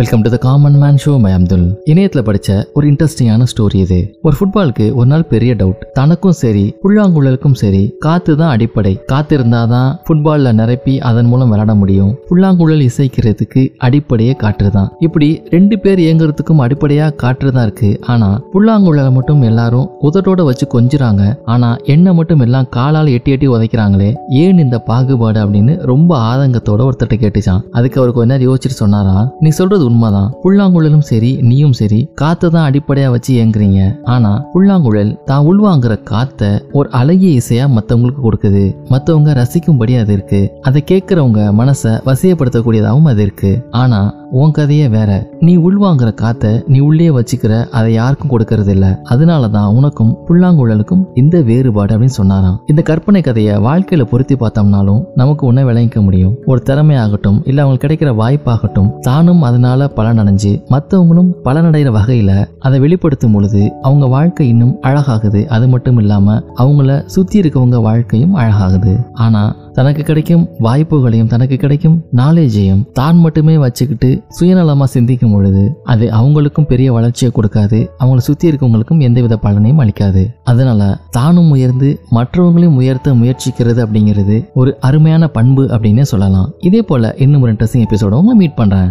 Welcome to the common man show my Abdul இணையத்துல படிச்ச ஒரு இன்ட்ரெஸ்டிங்கான ஸ்டோரி இது. ஒரு ஃபுட்பாலுக்கு ஒரு நாள் பெரிய டவுட் தனக்கும் சரி புல்லாங்குழலுக்கும் சரி காத்து தான் அடிப்படை. காத்து இருந்தாதான் ஃபுட்பால்ல நிரப்பி அதன் மூலம் விளையாட முடியும். புல்லாங்குழல் இசைக்கிறதுக்கு அடிப்படையே காற்று தான். இப்படி ரெண்டு பேர் இயங்குறதுக்கும் அடிப்படையா காற்று தான் இருக்கு. ஆனா புல்லாங்குழலை மட்டும் எல்லாரும் உதட்டோட வச்சு கொஞ்சுறாங்க. ஆனா என்ன மட்டும் எல்லாம் காலால் எட்டி எட்டி உதைக்கிறாங்களே. ஏன் இந்த பாகுபாடு அப்படின்னு ரொம்ப ஆதங்கத்தோட ஒருத்தட்ட கேட்டுச்சான். அதுக்கு அவர் கொஞ்ச நேரம் யோசிச்சுட்டு சொன்னாரா நீ சொல்றது உண்மைதான். புல்லாங்குழலும் சரி நீயும் சரி காத்து தான் அடிப்படையா வச்சு இயங்குறீங்க. ஆனா புல்லாங்குழல் தான் உள்வாங்குற காத்த ஒரு அழகிய இசையா மத்தவங்களுக்கு கொடுக்குது. மத்தவங்க ரசிக்கும்படி அது இருக்கு. அதை கேட்கறவங்க மனசை வசியப்படுத்தக்கூடியதாகவும் அது இருக்கு. ஆனா உன் கதையே வேற. நீ உள்வாங்குற காத்த நீ உள்ளே வச்சுக்கிற அதை யாருக்கும் கொடுக்கறது இல்ல அதனால தான் உனக்கும் புல்லாங்குழலுக்கும் இந்த வேறுபாடு அப்படின்னு சொன்னாராம். இந்த கற்பனை கதையை வாழ்க்கையில பொருத்தி பார்த்தோம்னாலும் நமக்கு உன்ன விளங்கிக்க முடியும். ஒரு திறமையாகட்டும் இல்ல அவங்களுக்கு கிடைக்கிற வாய்ப்பாகட்டும் தானும் அதனால பலனடைஞ்சு மற்றவங்களும் பலனடைகிற வகையில அதை வெளிப்படுத்தும் பொழுது அவங்க வாழ்க்கை இன்னும் அழகாகுது. அது மட்டும் இல்லாம அவங்கள சுத்தி இருக்கவங்க வாழ்க்கையும் அழகாகுது. ஆனா தனக்கு கிடைக்கும் வாய்ப்புகளையும் தனக்கு கிடைக்கும் நாலேஜையும் தான் மட்டுமே வச்சுக்கிட்டு சுயநலமாக சிந்திக்கும் பொழுது அது அவங்களுக்கும் பெரிய வளர்ச்சியை கொடுக்காது. அவங்கள சுற்றி இருக்கவங்களுக்கும் எந்தவித பலனையும் அளிக்காது. அதனால தானும் உயர்ந்து மற்றவங்களையும் உயர்த்த முயற்சிக்கிறது அப்படிங்கிறது ஒரு அருமையான பண்பு அப்படின்னே சொல்லலாம். இதே போல இன்னும் ஒரு இன்ட்ரெஸ்டிங் எபிசோட உங்களை மீட் பண்ணுறேன்